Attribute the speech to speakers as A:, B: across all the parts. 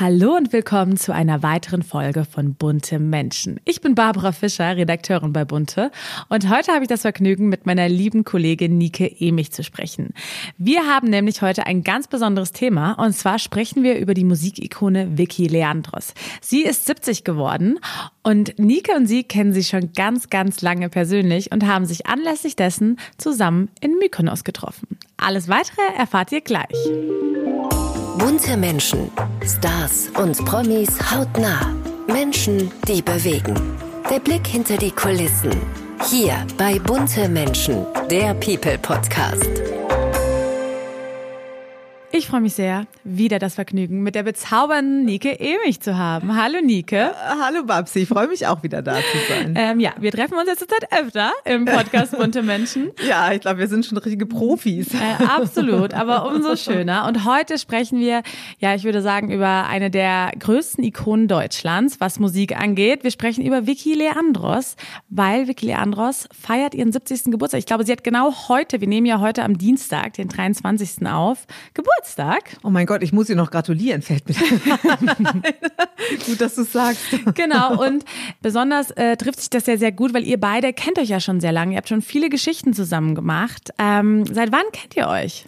A: Hallo und willkommen zu einer weiteren Folge von Bunte Menschen. Ich bin Barbara Fischer, Redakteurin bei Bunte und heute habe ich das Vergnügen, mit meiner lieben Kollegin Nike Emich zu sprechen. Wir haben nämlich heute ein ganz besonderes Thema und zwar sprechen wir über die Musikikone Vicky Leandros. Sie ist 70 geworden und Nike und sie kennen sich schon ganz, ganz lange persönlich und haben sich anlässlich dessen zusammen in Mykonos getroffen. Alles weitere erfahrt ihr gleich.
B: Bunte Menschen, Stars und Promis hautnah. Menschen, die bewegen. Der Blick hinter die Kulissen. Hier bei Bunte Menschen, der People Podcast.
A: Ich freue mich sehr, wieder das Vergnügen mit der bezaubernden Nike Emich zu haben. Hallo Nike. Äh,
C: hallo Babsi, ich freue mich auch wieder da zu sein.
A: Ähm, ja, wir treffen uns jetzt zurzeit öfter im Podcast Bunte Menschen.
C: ja, ich glaube, wir sind schon richtige Profis.
A: Äh, absolut, aber umso schöner. Und heute sprechen wir, ja, ich würde sagen, über eine der größten Ikonen Deutschlands, was Musik angeht. Wir sprechen über Vicky Leandros, weil Vicky Leandros feiert ihren 70. Geburtstag. Ich glaube, sie hat genau heute, wir nehmen ja heute am Dienstag, den 23. auf, Geburtstag. Geburtstag.
C: Oh mein Gott, ich muss ihr noch gratulieren, fällt mir. gut, dass du sagst.
A: Genau, und besonders äh, trifft sich das ja sehr gut, weil ihr beide kennt euch ja schon sehr lange. Ihr habt schon viele Geschichten zusammen gemacht. Ähm, seit wann kennt ihr euch?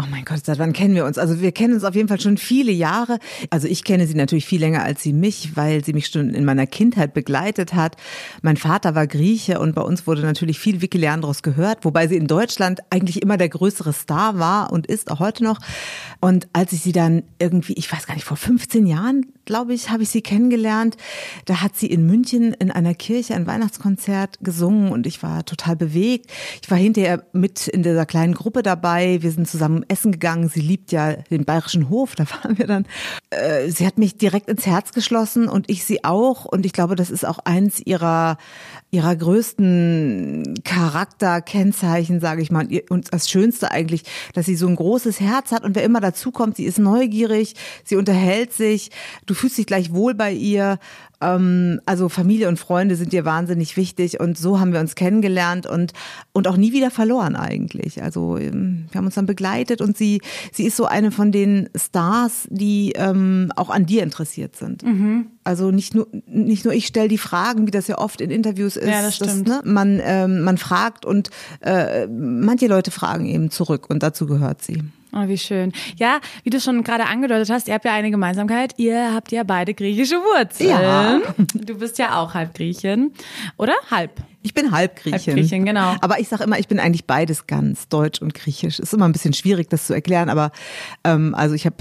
C: Oh mein Gott, seit wann kennen wir uns? Also wir kennen uns auf jeden Fall schon viele Jahre. Also ich kenne sie natürlich viel länger als sie mich, weil sie mich schon in meiner Kindheit begleitet hat. Mein Vater war Grieche und bei uns wurde natürlich viel Vicky Leandros gehört, wobei sie in Deutschland eigentlich immer der größere Star war und ist auch heute noch. Und als ich sie dann irgendwie, ich weiß gar nicht, vor 15 Jahren, glaube ich, habe ich sie kennengelernt. Da hat sie in München in einer Kirche ein Weihnachtskonzert gesungen und ich war total bewegt. Ich war hinterher mit in dieser kleinen Gruppe dabei. Wir sind zusammen essen gegangen. Sie liebt ja den bayerischen Hof, da waren wir dann. Äh, sie hat mich direkt ins Herz geschlossen und ich sie auch. Und ich glaube, das ist auch eins ihrer ihrer größten Charakterkennzeichen, sage ich mal, und das Schönste eigentlich, dass sie so ein großes Herz hat und wer immer dazukommt, sie ist neugierig, sie unterhält sich, du fühlst dich gleich wohl bei ihr ähm, also Familie und Freunde sind dir wahnsinnig wichtig und so haben wir uns kennengelernt und, und auch nie wieder verloren eigentlich. Also ähm, wir haben uns dann begleitet und sie, sie ist so eine von den Stars, die ähm, auch an dir interessiert sind. Mhm. Also nicht nur, nicht nur ich stelle die Fragen, wie das ja oft in Interviews ist.
A: Ja, das stimmt.
C: Das, ne, man, ähm, man fragt und äh, manche Leute fragen eben zurück und dazu gehört sie.
A: Oh, wie schön. Ja, wie du schon gerade angedeutet hast, ihr habt ja eine Gemeinsamkeit. Ihr habt ja beide griechische Wurzeln. Ja. Du bist ja auch halb Griechin, oder? Halb.
C: Ich bin halb Griechin. Halb
A: Griechin, genau.
C: Aber ich sage immer, ich bin eigentlich beides ganz, Deutsch und Griechisch. Ist immer ein bisschen schwierig, das zu erklären, aber ähm, also ich habe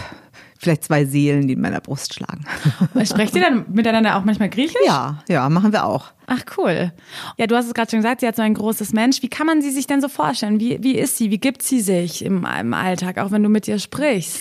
C: vielleicht zwei Seelen, die in meiner Brust schlagen.
A: Sprecht ihr dann miteinander auch manchmal Griechisch?
C: Ja, ja, machen wir auch.
A: Ach cool. Ja, du hast es gerade schon gesagt, sie hat so ein großes Mensch. Wie kann man sie sich denn so vorstellen? Wie, wie ist sie? Wie gibt sie sich im, im Alltag, auch wenn du mit ihr sprichst?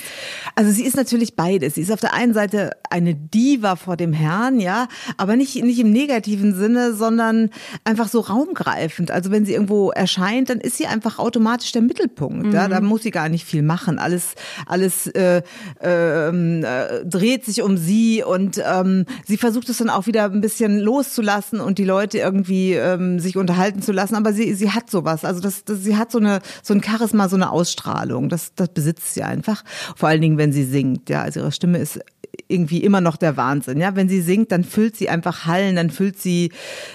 C: Also sie ist natürlich beides. Sie ist auf der einen Seite eine Diva vor dem Herrn, ja, aber nicht, nicht im negativen Sinne, sondern einfach so raumgreifend. Also wenn sie irgendwo erscheint, dann ist sie einfach automatisch der Mittelpunkt. Mhm. Ja, da muss sie gar nicht viel machen. Alles, alles äh, ähm, äh, dreht sich um sie und ähm, sie versucht es dann auch wieder ein bisschen loszulassen und die Leute irgendwie ähm, sich unterhalten zu lassen, aber sie, sie hat sowas. Also das, das, sie hat so eine so ein Charisma, so eine Ausstrahlung. Das, das besitzt sie einfach. Vor allen Dingen, wenn sie singt. Ja, also ihre Stimme ist irgendwie immer noch der Wahnsinn. Ja, wenn sie singt, dann füllt sie einfach Hallen, dann füllt sie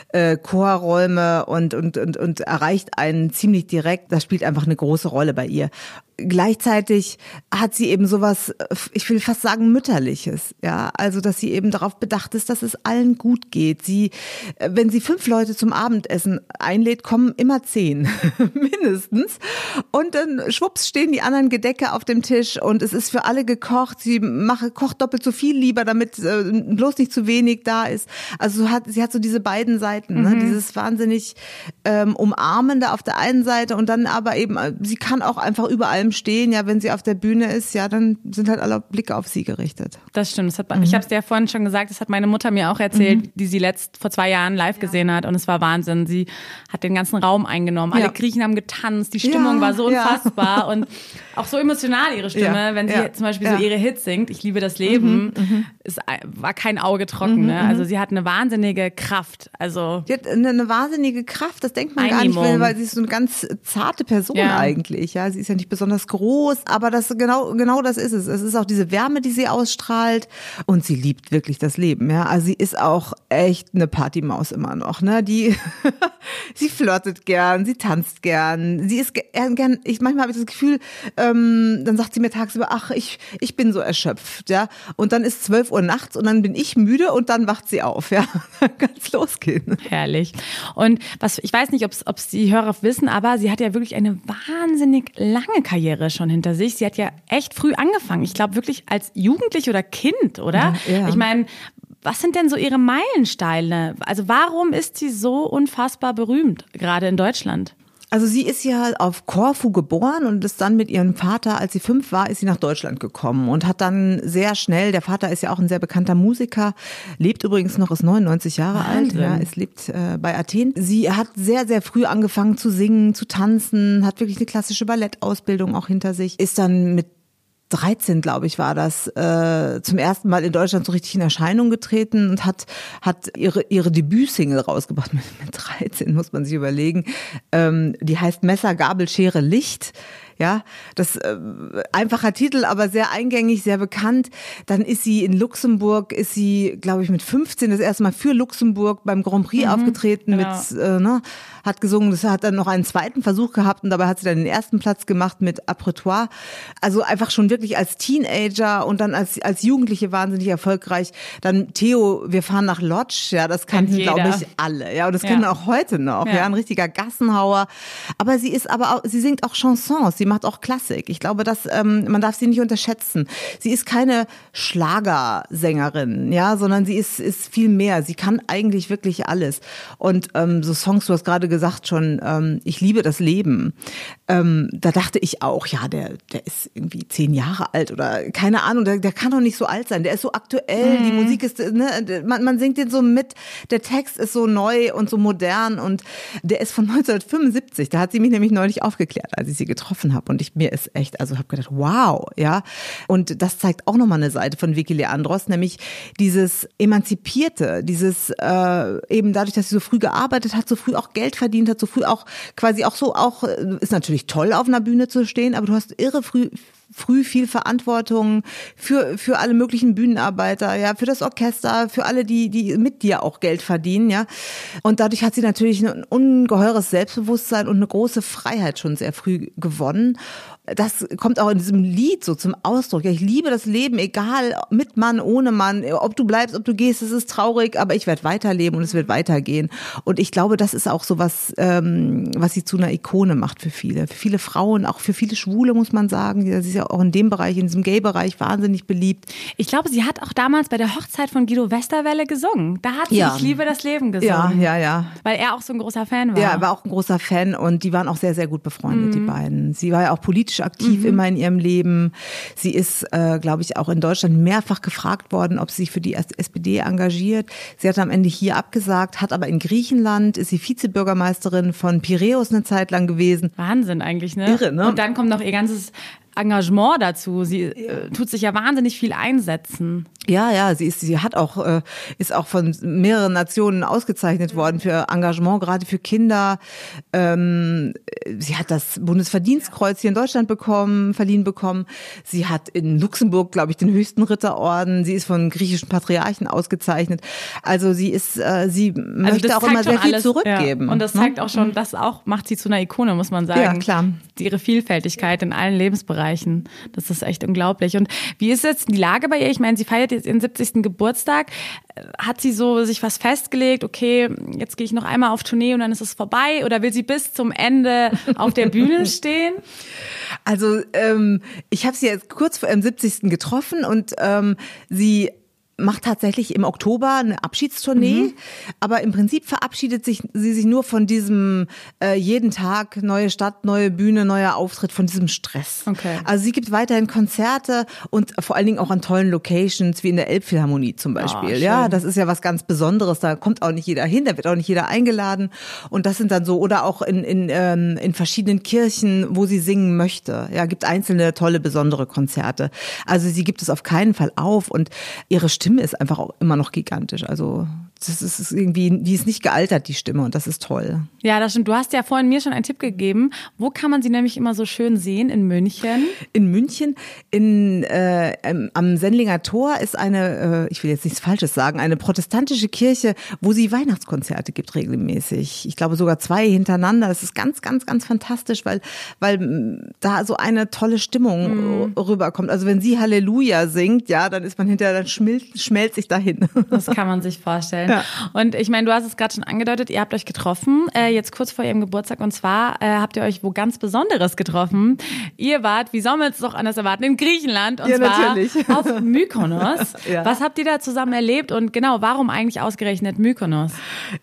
C: äh, Chorräume und und und und erreicht einen ziemlich direkt. Das spielt einfach eine große Rolle bei ihr gleichzeitig hat sie eben sowas, ich will fast sagen mütterliches, ja, also dass sie eben darauf bedacht ist, dass es allen gut geht. Sie, wenn sie fünf Leute zum Abendessen einlädt, kommen immer zehn mindestens und dann schwupps stehen die anderen Gedecke auf dem Tisch und es ist für alle gekocht. Sie mache kocht doppelt so viel lieber, damit äh, bloß nicht zu wenig da ist. Also hat sie hat so diese beiden Seiten, ne? mhm. dieses wahnsinnig ähm, umarmende auf der einen Seite und dann aber eben sie kann auch einfach überall allem stehen. Ja, wenn sie auf der Bühne ist, ja, dann sind halt alle Blicke auf sie gerichtet.
A: Das stimmt. Das hat, mhm. Ich habe es dir ja vorhin schon gesagt, das hat meine Mutter mir auch erzählt, mhm. die sie letzt vor zwei Jahren live ja. gesehen hat. Und es war Wahnsinn. Sie hat den ganzen Raum eingenommen. Alle ja. Griechen haben getanzt. Die Stimmung war so unfassbar. Und Auch so emotional ihre Stimme, wenn sie zum Beispiel so ihre Hits singt, ich liebe das Leben, es war kein Auge trocken. ne? Also sie hat eine wahnsinnige Kraft. Also
C: Die hat eine, eine wahnsinnige Kraft, das denkt man gar nicht, weil, sie ist so eine ganz zarte Person
A: Ja.
C: eigentlich. Ja, sie ist ja nicht besonders groß, aber das genau genau das ist es. Es ist auch diese Wärme, die sie ausstrahlt und sie liebt wirklich das Leben. Ja, also sie ist auch echt eine Partymaus immer noch. Ne, die sie flirtet gern, sie tanzt gern, sie ist ge- gern. Ich manchmal habe ich das Gefühl, ähm, dann sagt sie mir tagsüber, ach ich ich bin so erschöpft, ja, und dann ist 12 Uhr nachts und dann bin ich müde und dann wacht sie auf, ja, kann's losgehen.
A: Herrlich. Und was ich weiß nicht, ob es die Hörer wissen, aber sie hat ja wirklich eine wahnsinnig lange Karriere schon hinter sich. Sie hat ja echt früh angefangen. Ich glaube wirklich als Jugendlich oder Kind, oder?
C: Ja, ja.
A: Ich meine, was sind denn so ihre Meilensteine? Also warum ist sie so unfassbar berühmt, gerade in Deutschland?
C: Also sie ist ja auf Korfu geboren und ist dann mit ihrem Vater, als sie fünf war, ist sie nach Deutschland gekommen und hat dann sehr schnell, der Vater ist ja auch ein sehr bekannter Musiker, lebt übrigens noch, ist 99 Jahre
A: Wahnsinn.
C: alt, ja, es lebt äh, bei Athen. Sie hat sehr, sehr früh angefangen zu singen, zu tanzen, hat wirklich eine klassische Ballettausbildung auch hinter sich, ist dann mit 13, glaube ich, war das, äh, zum ersten Mal in Deutschland so richtig in Erscheinung getreten und hat, hat ihre, ihre Debütsingle rausgebracht. Mit, mit 13 muss man sich überlegen. Ähm, die heißt Messer, Gabel, Schere, Licht. Ja, das äh, einfacher Titel, aber sehr eingängig, sehr bekannt. Dann ist sie in Luxemburg, ist sie, glaube ich, mit 15 das erste Mal für Luxemburg beim Grand Prix aufgetreten
A: genau.
C: mit äh, ne, hat gesungen, das hat dann noch einen zweiten Versuch gehabt und dabei hat sie dann den ersten Platz gemacht mit Apretoire. Also einfach schon wirklich als Teenager und dann als, als Jugendliche wahnsinnig erfolgreich. Dann Theo, wir fahren nach Lodge, ja, das kannten, glaube ich, alle. Ja, und das
A: Ja.
C: kennen auch heute noch, ja.
A: Ja.
C: ein richtiger Gassenhauer. Aber sie ist aber auch, sie singt auch Chansons, sie macht auch Klassik. Ich glaube, dass ähm, man darf sie nicht unterschätzen. Sie ist keine Schlagersängerin, ja, sondern sie ist, ist viel mehr. Sie kann eigentlich wirklich alles. Und ähm, so Songs, du hast gerade gesagt schon, ähm, ich liebe das Leben. Ähm, da dachte ich auch, ja, der, der ist irgendwie zehn Jahre alt oder keine Ahnung, der, der kann doch nicht so alt sein. Der ist so aktuell, die Musik ist, ne, man, man singt den so mit, der Text ist so neu und so modern und der ist von 1975. Da hat sie mich nämlich neulich aufgeklärt, als ich sie getroffen habe. Und ich mir ist echt, also habe gedacht, wow, ja. Und das zeigt auch nochmal eine Seite von Vicky Leandros, nämlich dieses Emanzipierte, dieses äh, eben dadurch, dass sie so früh gearbeitet hat, so früh auch Geld verdient hat, so früh auch quasi auch so auch äh, ist natürlich toll auf einer Bühne zu stehen, aber du hast irre früh früh viel Verantwortung für für alle möglichen Bühnenarbeiter, ja, für das Orchester, für alle, die die mit dir auch Geld verdienen, ja. Und dadurch hat sie natürlich ein ungeheures Selbstbewusstsein und eine große Freiheit schon sehr früh gewonnen. Das kommt auch in diesem Lied so zum Ausdruck. Ja, ich liebe das Leben, egal mit Mann, ohne Mann, ob du bleibst, ob du gehst, es ist traurig, aber ich werde weiterleben und es wird weitergehen. Und ich glaube, das ist auch so was, ähm, was sie zu einer Ikone macht für viele. Für viele Frauen, auch für viele Schwule, muss man sagen. Sie ist ja auch in dem Bereich, in diesem Gay-Bereich wahnsinnig beliebt.
A: Ich glaube, sie hat auch damals bei der Hochzeit von Guido Westerwelle gesungen. Da hat sie
C: Ja.
A: Ich liebe das Leben gesungen.
C: Ja, ja, ja.
A: Weil er auch so ein großer Fan war.
C: Ja, er war auch ein großer Fan und die waren auch sehr, sehr gut befreundet, die beiden. Sie war ja auch politisch aktiv immer in ihrem Leben. Sie ist, äh, glaube ich, auch in Deutschland mehrfach gefragt worden, ob sie sich für die SPD engagiert. Sie hat am Ende hier abgesagt, hat aber in Griechenland, ist sie Vizebürgermeisterin von Piräus eine Zeit lang gewesen.
A: Wahnsinn eigentlich, ne?
C: Irre, ne?
A: Und dann kommt noch ihr ganzes Engagement dazu. Sie äh, tut sich ja wahnsinnig viel einsetzen.
C: Ja, ja, sie ist, sie hat auch, äh, ist auch von mehreren Nationen ausgezeichnet worden für Engagement, gerade für Kinder. Ähm, sie hat das Bundesverdienstkreuz hier in Deutschland bekommen, verliehen bekommen. Sie hat in Luxemburg, glaube ich, den höchsten Ritterorden. Sie ist von griechischen Patriarchen ausgezeichnet. Also sie ist, äh, sie möchte auch immer sehr viel
A: alles,
C: zurückgeben.
A: Ja. Und das
C: ne?
A: zeigt auch schon, das auch macht sie zu einer Ikone, muss man sagen.
C: Ja, klar.
A: Ihre Vielfältigkeit in allen Lebensbereichen. Das ist echt unglaublich. Und wie ist jetzt die Lage bei ihr? Ich meine, sie feiert jetzt ihren 70. Geburtstag. Hat sie so sich was festgelegt? Okay, jetzt gehe ich noch einmal auf Tournee und dann ist es vorbei? Oder will sie bis zum Ende auf der Bühne stehen?
C: Also ähm, ich habe sie jetzt kurz vor ihrem 70. getroffen und ähm, sie macht tatsächlich im Oktober eine Abschiedstournee, mhm. aber im Prinzip verabschiedet sich sie sich nur von diesem äh, jeden Tag neue Stadt, neue Bühne, neuer Auftritt, von diesem Stress.
A: Okay.
C: Also sie gibt weiterhin Konzerte und vor allen Dingen auch an tollen Locations wie in der Elbphilharmonie zum Beispiel. Oh, ja, das ist ja was ganz Besonderes. Da kommt auch nicht jeder hin, da wird auch nicht jeder eingeladen und das sind dann so oder auch in in ähm, in verschiedenen Kirchen, wo sie singen möchte. Ja, gibt einzelne tolle besondere Konzerte. Also sie gibt es auf keinen Fall auf und ihre Stimme Stimme ist einfach auch immer noch gigantisch. Also das ist irgendwie, die ist nicht gealtert, die Stimme, und das ist toll.
A: Ja, das stimmt. Du hast ja vorhin mir schon einen Tipp gegeben. Wo kann man sie nämlich immer so schön sehen? In München?
C: In München, in, äh, am Sendlinger Tor ist eine, äh, ich will jetzt nichts Falsches sagen, eine protestantische Kirche, wo sie Weihnachtskonzerte gibt regelmäßig. Ich glaube sogar zwei hintereinander. Das ist ganz, ganz, ganz fantastisch, weil, weil da so eine tolle Stimmung mhm. rüberkommt. Also wenn sie Halleluja singt, ja, dann ist man hinterher, dann schmilzt, schmelzt sich dahin.
A: Das kann man sich vorstellen. Ja. Und ich meine, du hast es gerade schon angedeutet, ihr habt euch getroffen, äh, jetzt kurz vor ihrem Geburtstag. Und zwar äh, habt ihr euch wo ganz Besonderes getroffen. Ihr wart, wie soll man es doch anders erwarten, in Griechenland. Und
C: ja,
A: zwar
C: natürlich.
A: auf Mykonos. ja. Was habt ihr da zusammen erlebt und genau, warum eigentlich ausgerechnet Mykonos?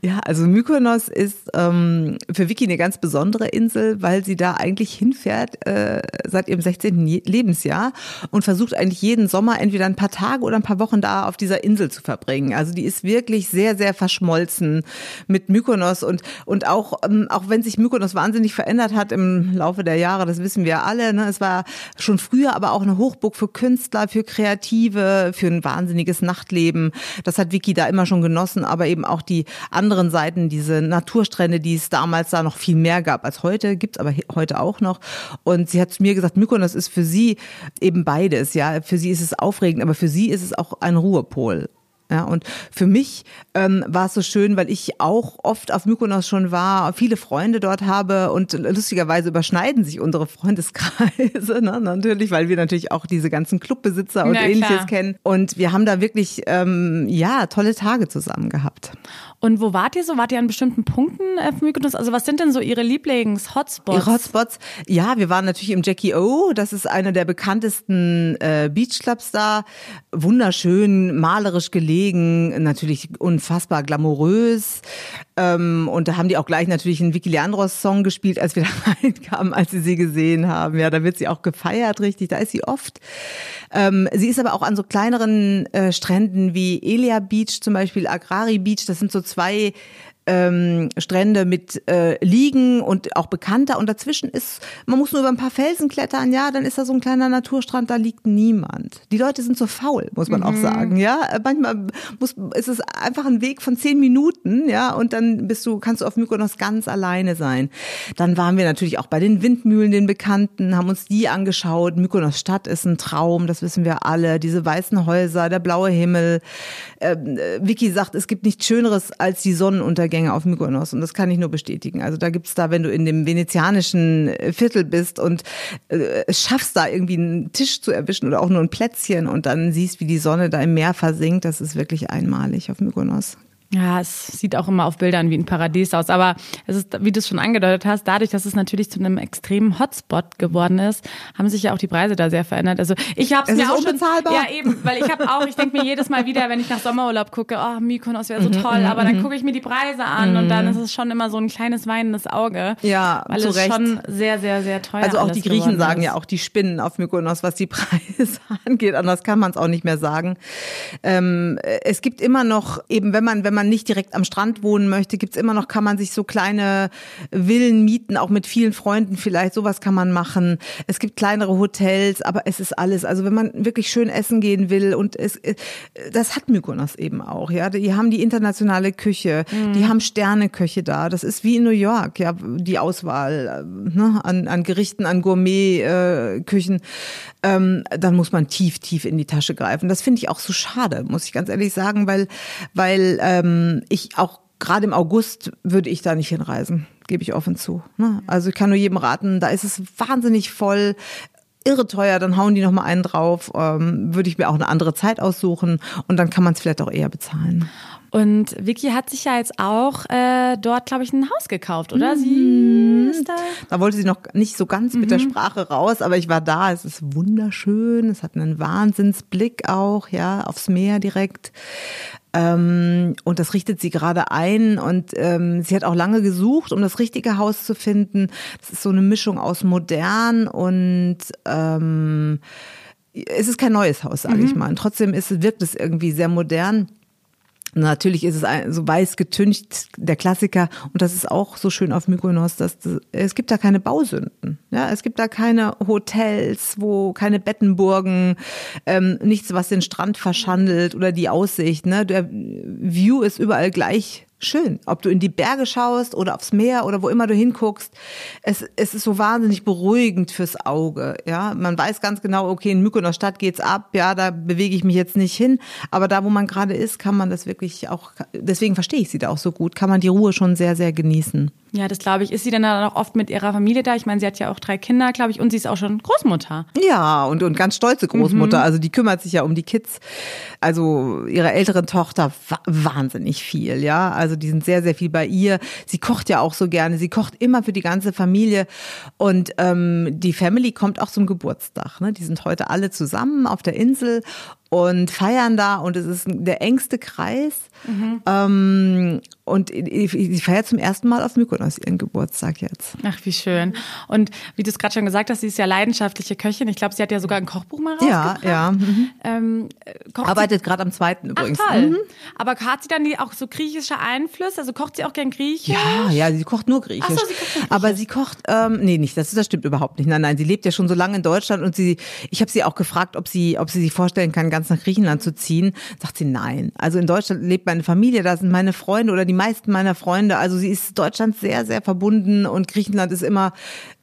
C: Ja, also Mykonos ist ähm, für Vicky eine ganz besondere Insel, weil sie da eigentlich hinfährt äh, seit ihrem 16. Lebensjahr und versucht eigentlich jeden Sommer entweder ein paar Tage oder ein paar Wochen da auf dieser Insel zu verbringen. Also die ist wirklich sehr, sehr verschmolzen mit Mykonos und, und auch, ähm, auch wenn sich Mykonos wahnsinnig verändert hat im Laufe der Jahre, das wissen wir alle, ne? es war schon früher aber auch eine Hochburg für Künstler, für Kreative, für ein wahnsinniges Nachtleben. Das hat Vicky da immer schon genossen, aber eben auch die anderen Seiten, diese Naturstrände, die es damals da noch viel mehr gab als heute, gibt's aber heute auch noch. Und sie hat zu mir gesagt, Mykonos ist für sie eben beides. Ja, für sie ist es aufregend, aber für sie ist es auch ein Ruhepol. Ja, und für mich ähm, war es so schön, weil ich auch oft auf Mykonos schon war, viele Freunde dort habe und lustigerweise überschneiden sich unsere Freundeskreise, ne? natürlich, weil wir natürlich auch diese ganzen Clubbesitzer und ja, ähnliches klar. kennen. Und wir haben da wirklich ähm, ja tolle Tage zusammen gehabt.
A: Und wo wart ihr so? Wart ihr an bestimmten Punkten auf Mykonos? Also was sind denn so Ihre Lieblings-Hotspots?
C: Ihre Hotspots? Ja, wir waren natürlich im Jackie O. Das ist einer der bekanntesten äh, Beachclubs da. Wunderschön, malerisch gelegen, natürlich unfassbar glamourös. Ähm, und da haben die auch gleich natürlich einen Vicky Leandros-Song gespielt, als wir da reinkamen, als sie sie gesehen haben. Ja, da wird sie auch gefeiert, richtig. Da ist sie oft. Ähm, sie ist aber auch an so kleineren äh, Stränden wie Elia Beach zum Beispiel, Agrari Beach. Das sind so zwei ähm, Strände mit äh, Liegen und auch bekannter und dazwischen ist, man muss nur über ein paar Felsen klettern, ja, dann ist da so ein kleiner Naturstrand, da liegt niemand. Die Leute sind so faul, muss man mhm. auch sagen, ja. Manchmal muss, ist es einfach ein Weg von zehn Minuten, ja, und dann bist du, kannst du auf Mykonos ganz alleine sein. Dann waren wir natürlich auch bei den Windmühlen, den Bekannten, haben uns die angeschaut. Mykonos Stadt ist ein Traum, das wissen wir alle. Diese weißen Häuser, der blaue Himmel. Ähm, äh, Vicky sagt, es gibt nichts Schöneres als die Sonnenuntergänge Spaziergänge auf Mykonos und das kann ich nur bestätigen. Also da gibt's da, wenn du in dem venezianischen äh, Viertel bist und äh, es schaffst da irgendwie einen Tisch zu erwischen oder auch nur ein Plätzchen und dann siehst, wie die Sonne da im Meer versinkt, das ist wirklich einmalig auf Mykonos.
A: Ja, es sieht auch immer auf Bildern wie ein Paradies aus. Aber es ist, wie du es schon angedeutet hast, dadurch, dass es natürlich zu einem extremen Hotspot geworden ist, haben sich ja auch die Preise da sehr verändert. Also ich habe es mir auch schon, ja eben, weil ich habe auch, ich denke mir jedes Mal wieder, wenn ich nach Sommerurlaub gucke, oh Mykonos wäre so mhm, toll, mhm, aber dann mhm. gucke ich mir die Preise an und dann ist es schon immer so ein kleines weinendes Auge.
C: Ja,
A: weil es
C: Recht.
A: schon sehr, sehr, sehr teuer
C: Also auch die Griechen sagen ist. ja auch die Spinnen auf Mykonos, was die Preise angeht. Anders kann man es auch nicht mehr sagen. Ähm, es gibt immer noch eben, wenn man wenn man nicht direkt am Strand wohnen möchte, gibt's immer noch, kann man sich so kleine Villen mieten, auch mit vielen Freunden vielleicht, sowas kann man machen. Es gibt kleinere Hotels, aber es ist alles. Also wenn man wirklich schön essen gehen will und es, äh, das hat Mykonos eben auch, ja. Die haben die internationale Küche, mhm. die haben Sterneköche da. Das ist wie in New York, ja, die Auswahl äh, ne, an, an Gerichten, an Gourmet-Küchen. Ähm, dann muss man tief, tief in die Tasche greifen. Das finde ich auch so schade, muss ich ganz ehrlich sagen, weil, weil ähm, ich auch gerade im August würde ich da nicht hinreisen, gebe ich offen zu. Ne? Also ich kann nur jedem raten, da ist es wahnsinnig voll irre teuer, dann hauen die noch mal einen drauf. Ähm, würde ich mir auch eine andere Zeit aussuchen und dann kann man es vielleicht auch eher bezahlen.
A: Und Vicky hat sich ja jetzt auch äh, dort, glaube ich, ein Haus gekauft, oder? Sie ist da.
C: Da wollte sie noch nicht so ganz mit der Sprache raus, aber ich war da. Es ist wunderschön. Es hat einen Wahnsinnsblick auch, ja, aufs Meer direkt. Ähm, und das richtet sie gerade ein und ähm, sie hat auch lange gesucht, um das richtige Haus zu finden. Das ist so eine Mischung aus modern und ähm, es ist kein neues Haus, sage ich mal. Und trotzdem ist, wirkt es irgendwie sehr modern. Natürlich ist es so weiß getüncht, der Klassiker. Und das ist auch so schön auf Mykonos, dass das, es gibt da keine Bausünden. Ja, es gibt da keine Hotels, wo keine Bettenburgen, ähm, nichts, was den Strand verschandelt oder die Aussicht. Ne? Der View ist überall gleich schön. Ob du in die Berge schaust oder aufs Meer oder wo immer du hinguckst. Es, es ist so wahnsinnig beruhigend fürs Auge. Ja, man weiß ganz genau, okay, in Mykonos Stadt geht's ab. Ja, da bewege ich mich jetzt nicht hin. Aber da, wo man gerade ist, kann man das wirklich auch, deswegen verstehe ich sie da auch so gut, kann man die Ruhe schon sehr, sehr genießen.
A: Ja, das glaube ich. Ist sie dann auch oft mit ihrer Familie da? Ich meine, sie hat ja auch drei Kinder, glaube ich, und sie ist auch schon Großmutter.
C: Ja, und, und ganz stolze Großmutter. Also die kümmert sich ja um die Kids. Also ihre ältere Tochter wa- wahnsinnig viel, ja. Also die sind sehr, sehr viel bei ihr. Sie kocht ja auch so gerne. Sie kocht immer für die ganze Familie. Und ähm, die Family kommt auch zum Geburtstag. Ne? Die sind heute alle zusammen auf der Insel und feiern da und es ist der engste Kreis. Ähm, und sie feiert zum ersten Mal auf Mykonos ihren Geburtstag jetzt.
A: Ach, wie schön. Und wie du es gerade schon gesagt hast, sie ist ja leidenschaftliche Köchin. Ich glaube, sie hat ja sogar ein Kochbuch mal
C: Ja,
A: rausgebracht.
C: ja. Mhm.
A: Ähm, äh,
C: Arbeitet gerade am zweiten
A: Ach
C: übrigens.
A: toll.
C: Mhm.
A: Aber hat sie dann die auch so griechische Einflüsse? Also kocht sie auch gern griechisch?
C: Ja, ja, sie kocht nur griechisch.
A: Ach so, sie kocht griechisch.
C: Aber sie kocht, ähm, nee, nicht, das, das stimmt überhaupt nicht. Nein, nein, sie lebt ja schon so lange in Deutschland und sie, ich habe sie auch gefragt, ob sie, ob sie sich vorstellen kann, ganz nach Griechenland zu ziehen. Sagt sie nein. Also in Deutschland lebt meine Familie, da sind meine Freunde oder die meisten meiner Freunde. Also sie ist Deutschland sehr, sehr verbunden und Griechenland ist immer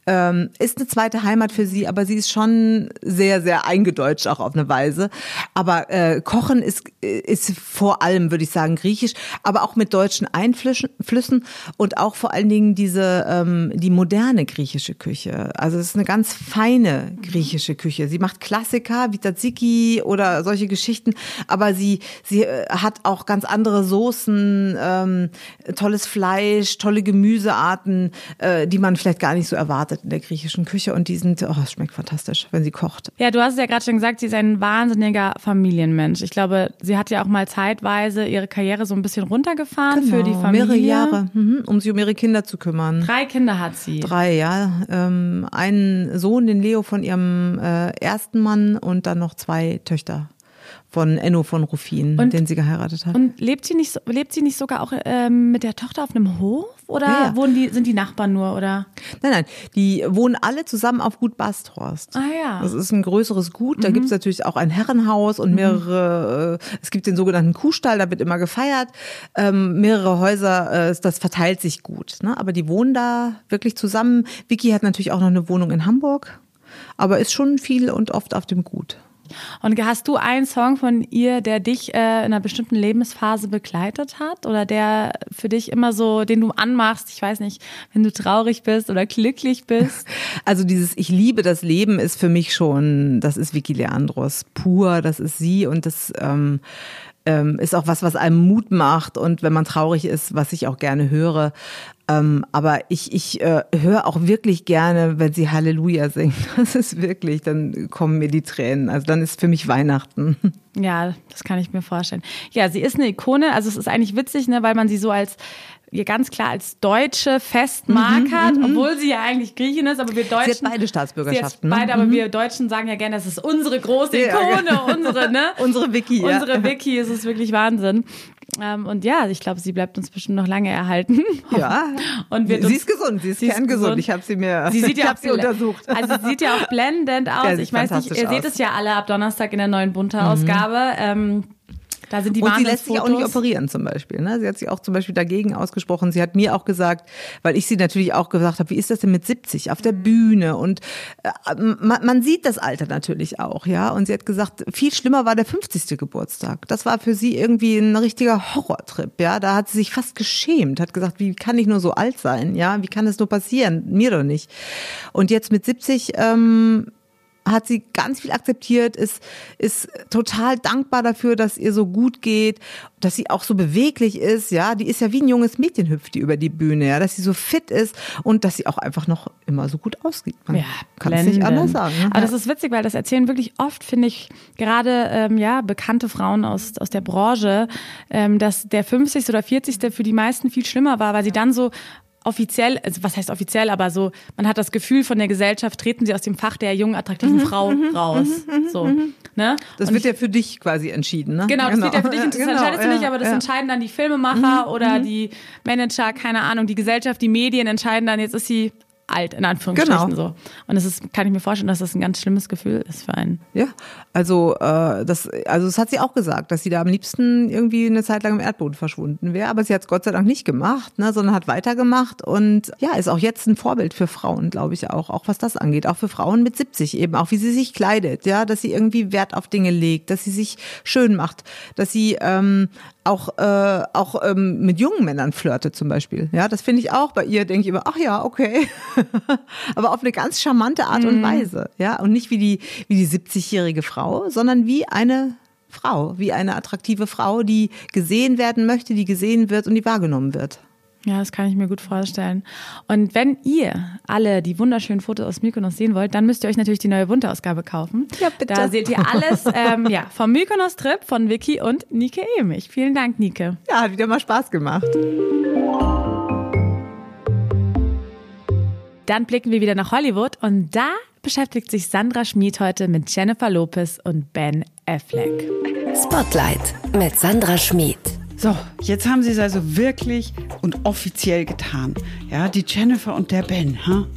C: ähm, ist eine zweite Heimat für sie, aber sie ist schon sehr, sehr eingedeutscht auch auf eine Weise. Aber äh, Kochen ist, ist vor allem, würde ich sagen, griechisch, aber auch mit deutschen Einflüssen Flüssen und auch vor allen Dingen diese ähm, die moderne griechische Küche. Also es ist eine ganz feine griechische Küche. Sie macht Klassiker wie Tzatziki oder solche Geschichten, aber sie sie äh, hat auch ganz andere Soßen, ähm, tolles Fleisch, tolle Gemüsearten, äh, die man vielleicht gar nicht so erwartet in der griechischen Küche und die sind, oh, es schmeckt fantastisch, wenn sie kocht.
A: Ja, du hast es ja gerade schon gesagt, sie ist ein wahnsinniger Familienmensch. Ich glaube, sie hat ja auch mal zeitweise ihre Karriere so ein bisschen runtergefahren für die Familie.
C: Genau, Mehrere Jahre, mhm, um sich um ihre Kinder zu kümmern.
A: Drei Kinder hat sie.
C: Drei, ja. Ähm, einen Sohn, den Leo von ihrem äh, ersten Mann und dann noch zwei Töchter von Enno von Ruffin,
A: Und-
C: den sie geheiratet hat.
A: Und lebt sie nicht, so- lebt sie nicht sogar auch ähm, mit der Tochter auf einem Hof? Oder
C: Ja, ja.
A: wohnen die, sind die Nachbarn nur? Oder?
C: Nein, nein, die wohnen alle zusammen auf Gut Basthorst.
A: Ah ja.
C: Das ist ein größeres Gut. Da gibt's natürlich auch ein Herrenhaus und mehrere, äh, es gibt den sogenannten Kuhstall, da wird immer gefeiert. Ähm, mehrere Häuser, äh, das verteilt sich gut. Ne? Aber die wohnen da wirklich zusammen. Vicky hat natürlich auch noch eine Wohnung in Hamburg, aber ist schon viel und oft auf dem Gut.
A: Und hast du einen Song von ihr, der dich äh, in einer bestimmten Lebensphase begleitet hat? Oder der für dich immer so, den du anmachst, ich weiß nicht, wenn du traurig bist oder glücklich bist?
C: Also dieses Ich liebe das Leben ist für mich schon, das ist Vicky Leandros pur, das ist sie und das ähm, ähm, ist auch was, was einem Mut macht und wenn man traurig ist, was ich auch gerne höre. Ähm, aber ich, ich äh, höre auch wirklich gerne, wenn sie Halleluja singt. Das ist wirklich, dann kommen mir die Tränen. Also dann ist für mich Weihnachten.
A: Ja, das kann ich mir vorstellen. Ja, sie ist eine Ikone. Also es ist eigentlich witzig, ne, weil man sie so als ihr ganz klar als Deutsche festmarkert, obwohl sie ja eigentlich Griechin ist, aber wir Deutschen.
C: Mhm, Sie hat beide Staatsbürgerschaften.
A: Sie hat
C: ne?
A: beide, aber wir Deutschen sagen ja gerne, das ist unsere große
C: Ja,
A: Ikone,
C: genau.
A: unsere, ne?
C: Unsere ja.
A: Unsere Vicky, es ist wirklich Wahnsinn. Ähm, und ja, ich glaube, sie bleibt uns bestimmt noch lange erhalten.
C: Ja.
A: Und wird
C: sie ist gesund, sie ist
A: sie ist
C: kerngesund.
A: gesund.
C: Ich habe sie mir,
A: Sie sieht
C: ich
A: ja
C: hab
A: auch
C: sie untersucht.
A: Also sie sieht ja auch blendend aus.
C: Ja,
A: ich weiß nicht, ihr seht
C: aus. Mhm.
A: es ja alle ab Donnerstag in der neuen Bunte-Ausgabe. Ähm, da sind die
C: Und sie lässt sich auch nicht operieren zum Beispiel. Ne? Sie hat sich auch zum Beispiel dagegen ausgesprochen. Sie hat mir auch gesagt, weil ich sie natürlich auch gesagt habe, wie ist das denn mit 70 auf der Bühne? Und äh, man, man sieht das Alter natürlich auch, ja. Und sie hat gesagt, viel schlimmer war der 50. Geburtstag. Das war für sie irgendwie ein richtiger Horrortrip, ja. Da hat sie sich fast geschämt, hat gesagt, wie kann ich nur so alt sein, ja? Wie kann das nur passieren? Mir doch nicht. Und jetzt mit 70 ähm, hat sie ganz viel akzeptiert, ist, ist total dankbar dafür, dass ihr so gut geht, dass sie auch so beweglich ist, ja. Die ist ja wie ein junges Mädchen hüpft die über die Bühne, ja, dass sie so fit ist und dass sie auch einfach noch immer so gut aussieht. Man
A: Ja,
C: kann es nicht anders sagen. Ne?
A: Aber das ist witzig, weil das erzählen wirklich oft, finde ich, gerade ähm, ja bekannte Frauen aus, aus der Branche, ähm, dass der 50. oder 40. für die meisten viel schlimmer war, weil sie dann so offiziell, also was heißt offiziell, aber so, man hat das Gefühl von der Gesellschaft, treten sie aus dem Fach der jungen, attraktiven Frau raus. so, ne?
C: das
A: Und
C: wird ja für dich quasi entschieden, ne?
A: Genau, das wird ja für dich, und das
C: Genau,
A: entscheidest du
C: ja,
A: nicht, aber das
C: ja. Mhm,
A: entscheiden dann die Filmemacher oder die Manager, keine Ahnung, die Gesellschaft, die Medien entscheiden dann, jetzt ist sie alt, in Anführungsstrichen
C: Genau.
A: so. Und es ist, kann ich mir vorstellen, dass das ein ganz schlimmes Gefühl ist für einen.
C: Ja, also äh, das, also das hat sie auch gesagt, dass sie da am liebsten irgendwie eine Zeit lang im Erdboden verschwunden wäre, aber sie hat es Gott sei Dank nicht gemacht, ne, sondern hat weitergemacht und ja, ist auch jetzt ein Vorbild für Frauen, glaube ich auch, auch was das angeht, auch für Frauen mit 70 eben, auch wie sie sich kleidet, ja, dass sie irgendwie Wert auf Dinge legt, dass sie sich schön macht, dass sie ähm, auch äh, auch ähm, mit jungen Männern flirtet zum Beispiel, ja, das finde ich auch bei ihr, denke ich immer, ach ja, okay, aber auf eine ganz charmante Art und Weise, ja, und nicht wie die wie die 70-jährige Frau, sondern wie eine Frau, wie eine attraktive Frau, die gesehen werden möchte, die gesehen wird und die wahrgenommen wird.
A: Ja, das kann ich mir gut vorstellen. Und wenn ihr alle die wunderschönen Fotos aus Mykonos sehen wollt, dann müsst ihr euch natürlich die neue Bunte-Ausgabe kaufen.
C: Ja, bitte.
A: Da seht ihr alles ähm, ja, vom Mykonos-Trip von Vicky und Nike Emich. Vielen Dank, Nike.
C: Ja, hat wieder mal Spaß gemacht.
A: Dann blicken wir wieder nach Hollywood und da beschäftigt sich Sandra Schmid heute mit Jennifer Lopez und Ben Affleck.
B: Spotlight mit Sandra Schmid.
D: So, jetzt haben sie es also wirklich und offiziell getan. Ja, die Jennifer und der Ben. Ha?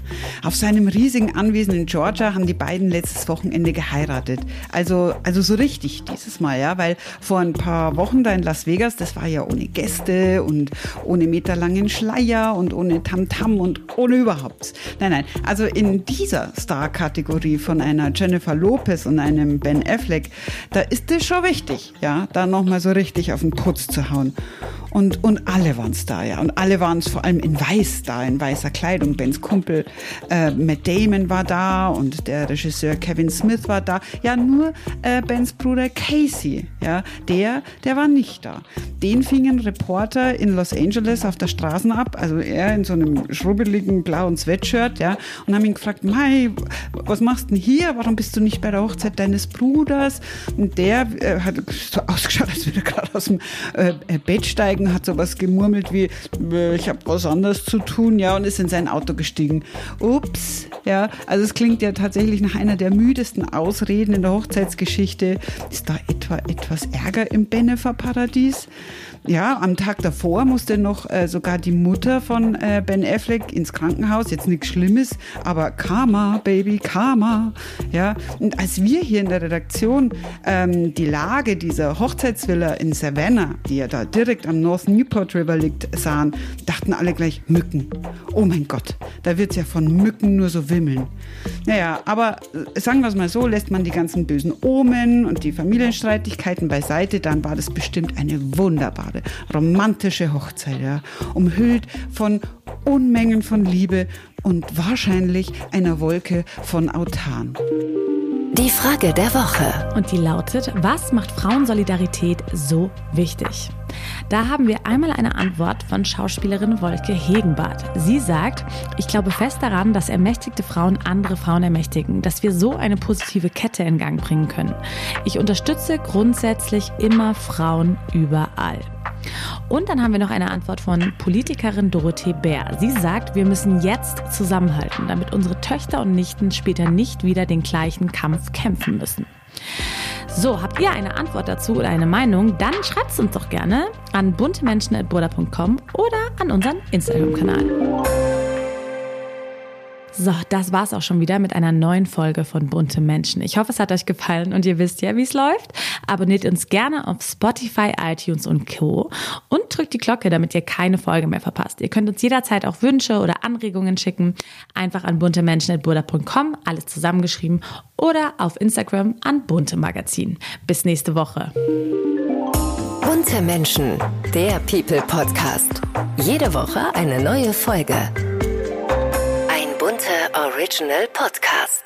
D: Auf seinem riesigen Anwesen in Georgia haben die beiden letztes Wochenende geheiratet. Also, also so richtig dieses Mal, ja, weil vor ein paar Wochen da in Las Vegas, das war ja ohne Gäste und ohne meterlangen Schleier und ohne Tamtam und ohne überhaupt. Nein, nein, also in dieser Star-Kategorie von einer Jennifer Lopez und einem Ben Affleck, da ist es schon wichtig, ja, da nochmal so richtig auf den Putz zu hauen. Und, und alle waren es da, ja. Und alle waren es vor allem in weiß da, in weißer Kleidung. Bens Kumpel äh, Matt Damon war da und der Regisseur Kevin Smith war da. Ja, nur äh, Bens Bruder Casey, ja, der, der war nicht da. Den fingen Reporter in Los Angeles auf der Straße ab, also er in so einem schrubbeligen blauen Sweatshirt, ja, und haben ihn gefragt, Mai, was machst du denn hier? Warum bist du nicht bei der Hochzeit deines Bruders? Und der äh, hat so ausgeschaut, als würde er gerade aus dem äh, Bett steigen, hat sowas gemurmelt wie, äh, ich habe was anderes zu tun, ja, und ist in sein Auto gestiegen. Ups, ja, also es klingt ja tatsächlich nach einer der müdesten Ausreden in der Hochzeitsgeschichte. Ist da etwa etwas Ärger im Benefer-Paradies? Ja, am Tag davor musste noch äh, sogar die Mutter von äh, Ben Affleck ins Krankenhaus. Jetzt nichts Schlimmes, aber Karma, Baby, Karma. Ja, und als wir hier in der Redaktion ähm, die Lage dieser Hochzeitsvilla in Savannah, die ja da direkt am North Newport River liegt, sahen, dachten alle gleich Mücken. Oh mein Gott, da wird's ja von Mücken nur so wimmeln. Naja, aber äh, sagen wir es mal so, lässt man die ganzen bösen Omen und die Familienstreitigkeiten beiseite, dann war das bestimmt eine wunderbare, romantische Hochzeit, ja, umhüllt von Unmengen von Liebe und wahrscheinlich einer Wolke von Autan.
B: Die Frage der Woche.
A: Und die lautet, was macht Frauensolidarität so wichtig? Da haben wir einmal eine Antwort von Schauspielerin Wolke Hegenbart. Sie sagt, ich glaube fest daran, dass ermächtigte Frauen andere Frauen ermächtigen, dass wir so eine positive Kette in Gang bringen können. Ich unterstütze grundsätzlich immer Frauen überall. Und dann haben wir noch eine Antwort von Politikerin Dorothee Bär. Sie sagt, wir müssen jetzt zusammenhalten, damit unsere Töchter und Nichten später nicht wieder den gleichen Kampf kämpfen müssen. So, habt ihr eine Antwort dazu oder eine Meinung? Dann schreibt es uns doch gerne an buntemenschen.burda.com oder an unseren Instagram-Kanal. So, das war's auch schon wieder mit einer neuen Folge von Bunte Menschen. Ich hoffe, es hat euch gefallen und ihr wisst ja, wie es läuft. Abonniert uns gerne auf Spotify, iTunes und Co. und drückt die Glocke, damit ihr keine Folge mehr verpasst. Ihr könnt uns jederzeit auch Wünsche oder Anregungen schicken. Einfach an buntemenschen.burda.com, alles zusammengeschrieben oder auf Instagram an Bunte Magazin. Bis nächste Woche.
B: Bunte Menschen, der People Podcast. Jede Woche eine neue Folge. Original Podcast.